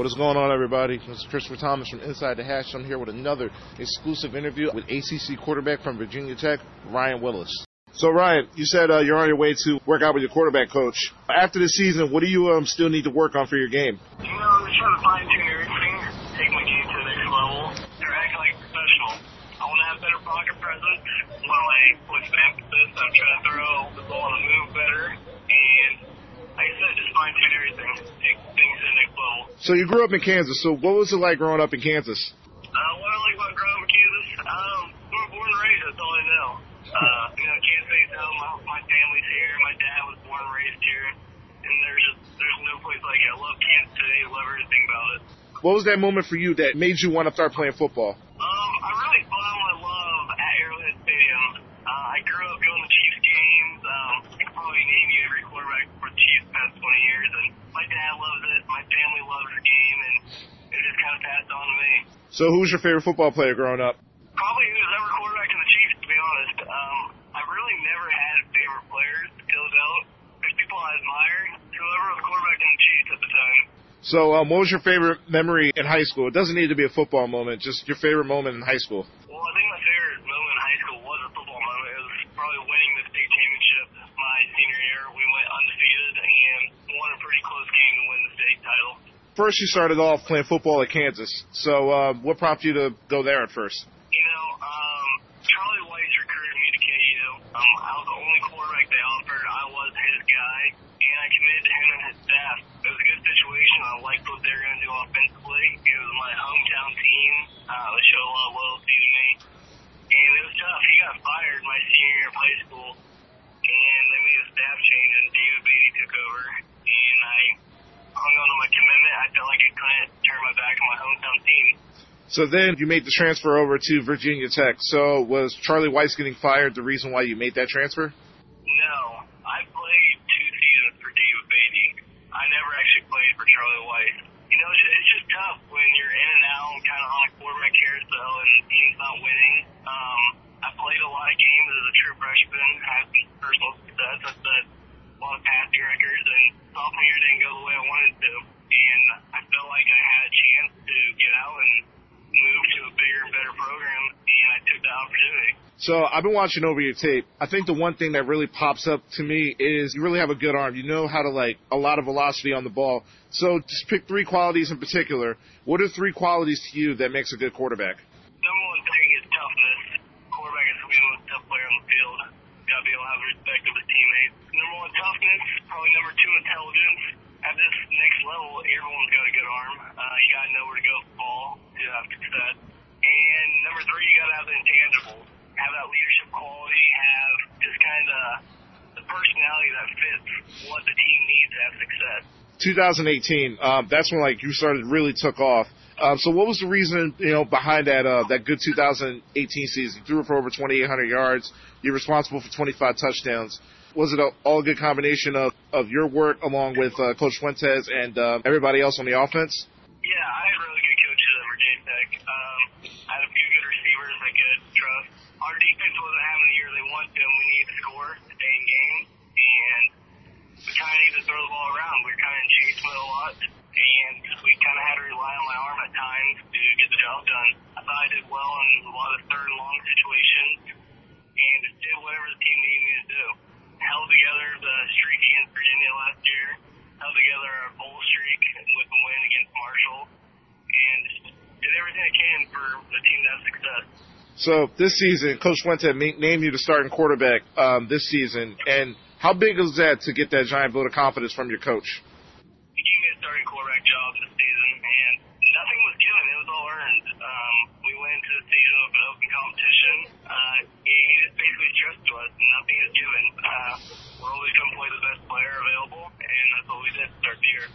What is going on, everybody? This is Christopher Thomas from Inside the Hash. I'm here with another exclusive interview with ACC quarterback from Virginia Tech, Ryan Willis. So, Ryan, you said uh, you're on your way to work out with your quarterback coach. After the season, what do you um, still need to work on for your game? You know, I'm just trying to fine tune everything, take my game to the next level. They're acting like a professional. I want to have better pocket presence. I want to put some emphasis on trying to throw the ball and move better. And like I said, just fine tune everything, take things to the next level. So, you grew up in Kansas. So, what was it like growing up in Kansas? Uh, what I like about growing up in Kansas, um, we were born and raised, that's all I know. Uh, you know, Kansas home, my, my family's here, my dad was born and raised here, and there's just, there's no place like it. I love Kansas City, I love everything about it. What was that moment for you that made you want to start playing football? Um, I really found my love at Arrowhead Stadium. Uh, I grew up going to Chiefs games. Um, I could probably name you every quarterback for the Chiefs the past 20 years, and my dad loves it, my family loves the game, and it just kind of passed on to me. So, who was your favorite football player growing up? Probably who's ever quarterback in the Chiefs, to be honest. Um, I really never had favorite players, still don't. There's people I admire. Whoever was quarterback in the Chiefs at the time. So, um, what was your favorite memory in high school? It doesn't need to be a football moment, just your favorite moment in high school. First, you started off playing football at Kansas. So, uh, what prompted you to go there at first? You know, um, Charlie Weis recruited me to KU. Um, I was the only quarterback they offered. I was his guy, and I committed to him and his staff. It was a good situation. I liked what they were going to do offensively. It was my hometown team. Uh, they showed a lot of loyalty to me, and it was tough. He got fired my senior year of high school, and they made a staff change, and David Beaty took over, and I hung on to my commitment. I felt like I couldn't turn my back on my hometown team. So then you made the transfer over to Virginia Tech. So was Charlie Weis getting fired the reason why you made that transfer? No, I played two seasons for David Beaty. I never actually played for Charlie Weis. You know, it's just, it's just tough when you're in and out, kind of on a quarterback carousel, and the team's not winning. Um, I played a lot of games as a true freshman, had some personal success. I set a lot of passing records, and sophomore year didn't go the way I wanted to. And I felt like I had a chance to get out and move to a bigger and better program, and I took the opportunity. So I've been watching over your tape. I think the one thing that really pops up to me is you really have a good arm. You know how to like a lot of velocity on the ball. So just pick three qualities in particular. What are three qualities to you that makes a good quarterback? Number one thing is toughness. Quarterback is the most tough player on the field. Gotta be able to have respect of his teammates. Number one, toughness. Probably number two, intelligence. At this next level, everyone's got a good arm. Uh, you gotta know where to go with the ball to have success. And number three, you gotta have the personality that fits what the team needs to have success. 2018. Um, that's when like you started really took off. Um, so what was the reason you know behind that uh, that good 2018 season? You threw for over 2,800 yards. You're responsible for 25 touchdowns. Was it a, all a good combination of, of your work along with uh, Coach Fuentes and uh, everybody else on the offense? Yeah, I had really good coaches at Virginia Tech. Um, I had a few good receivers I could trust. Our defense wasn't having the year they wanted to, and we needed to score to stay in games. And we kind of needed to throw the ball around. We were kind of in chase mode a lot, and we kind of had to rely on my arm at times to get the job done. I thought I did well in a lot of third and long situations, and just did whatever the team needed me to do. Held together the streak against Virginia last year, held together our bowl streak with the win against Marshall, and did everything I can for the team to have success. So this season, Coach Fuentes ma- named you the starting quarterback um, this season, and how big is that to get that giant vote of confidence from your coach? He gave me a starting quarterback job this season, and nothing was given. It was all earned. Um, we went into the season with an open competition. Uh, he, he just basically stressed to us, nothing is given. Uh, we're always going to play the best player available, and that's what we did to start the year.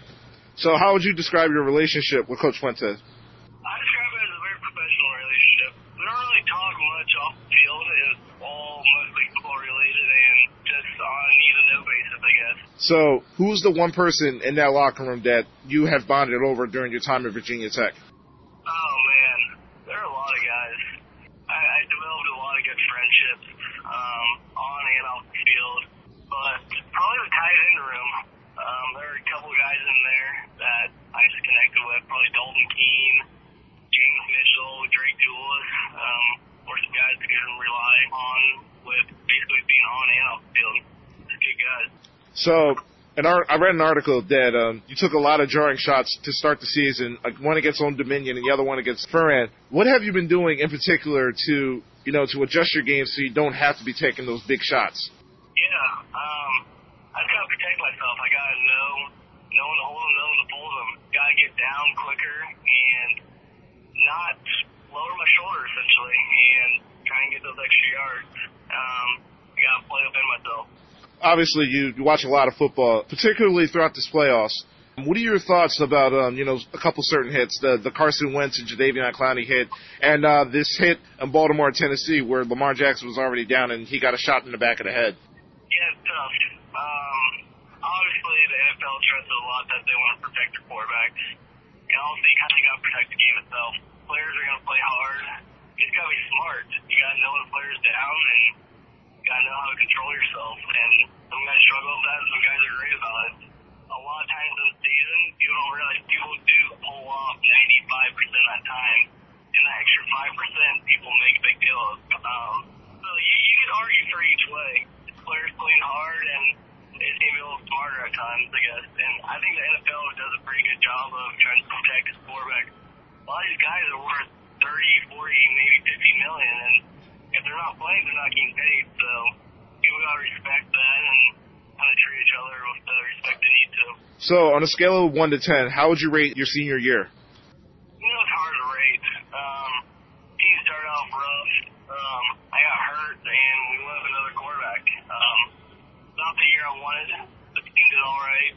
So how would you describe your relationship with Coach Fuentes? I describe it as a very professional relationship. We don't really talk much off the field. It's all mostly football related and just on a need to know basis, I guess. So who's the one person in that locker room that you have bonded over during your time at Virginia Tech? Oh man, there are a lot of guys. I, I developed a lot of good friendships um, on and off the field, but probably the tight end room. Um, there are a couple guys in there that I just connected with, probably Dalton Keene, James Mitchell, Drake DeIuliis, um, or some guys that can rely on with basically being on and off the field. So, an art, I read an article that um, you took a lot of jarring shots to start the season, like one against Old Dominion and the other one against Furman. What have you been doing in particular to, you know, to adjust your game so you don't have to be taking those big shots? Yeah, um, I gotta protect myself. I gotta know, know when to hold them, know when to pull them. Gotta get down quicker and not lower my shoulder essentially, and try and get those extra yards. Um, I gotta play within myself. Obviously, you, watch a lot of football, particularly throughout this playoffs. What are your thoughts about, um, you know, a couple certain hits, the the Carson Wentz and Jadeveon Clowney hit, and uh, this hit in Baltimore, Tennessee, where Lamar Jackson was already down and he got a shot in the back of the head? Yeah, it's tough. Um, obviously, the NFL stresses a lot that they want to protect their quarterbacks. And also, you kind of got to protect the game itself. Players are going to play hard. You just got to be smart. You got to know when player's down, and you got to know how to control yourself. And some guys struggle with that, some guys are great about it. A lot of times in the season, people don't realize people do pull off 95% of that time. And the extra 5%, people make a big deal of. Um, so you, you can argue for each way players playing hard and they seem a little smarter at times, I guess. And I think the NFL does a pretty good job of trying to protect his quarterback. A lot of these guys are worth 30, 40, maybe 50 million, and if they're not playing, they're not getting paid. So people gotta respect that and kind of treat each other with the respect they need to. So, on a scale of 1 to 10, how would you rate your senior year? You know, it's hard to rate. Um, team started off rough. Um, I got hurt, and we went with another quarterback. Um, not the year I wanted. The team did all right.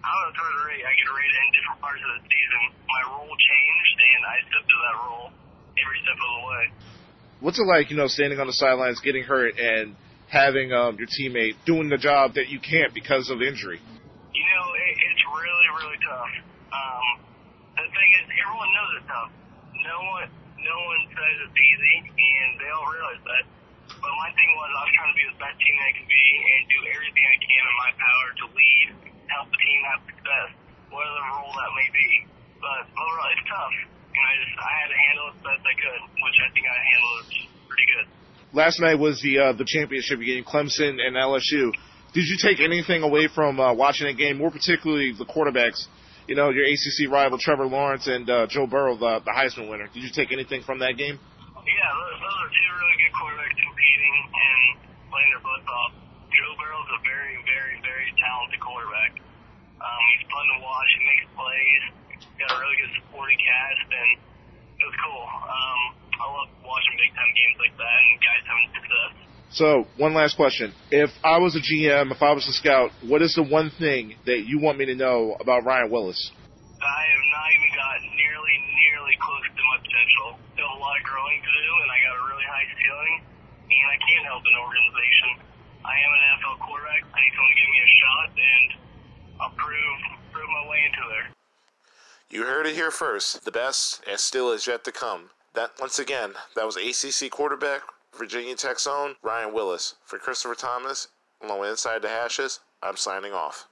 I don't know, it's hard to rate. I get rated in different parts of the season. My role changed, and I stepped to that role every step of the way. What's it like, you know, standing on the sidelines, getting hurt, and having um, your teammate doing the job that you can't because of injury? You know, it, it's really, really tough. Um, the thing is, everyone knows it's tough. No one, no one says it's easy, and they all realize that. But my thing was, I was trying to be the best team I can be and do everything I can in my power to lead, help the team have success, whatever role that may be. But overall, it's tough, and I just I had to handle it the best I could, which I think I handled pretty good. Last night was the uh, the championship game, Clemson and LSU. Did you take anything away from uh, watching that game, more particularly the quarterbacks? You know, your ACC rival Trevor Lawrence and uh, Joe Burrow, the, the Heisman winner. Did you take anything from that game? Yeah, those, those are two really good quarterbacks competing and playing their butts off. Joe Burrow's a very, very, very talented quarterback. Um, he's fun to watch. He makes plays. He's got a really good supporting cast, and it was cool. Um, I love watching big time games like that and guys having success. So, one last question. If I was a GM, if I was a scout, what is the one thing that you want me to know about Ryan Willis? I have not even got nearly, nearly close to my potential. Still a lot of growing to do, and I got a really high ceiling, and I can help an organization. I am an NFL quarterback. I need someone to give me a shot, and I'll prove prove my way into there. You heard it here first. The best and still is yet to come. That once again, that was ACC quarterback, Virginia Tech's own Ryan Willis. For Christopher Thomas, with Inside the Hashes, I'm signing off.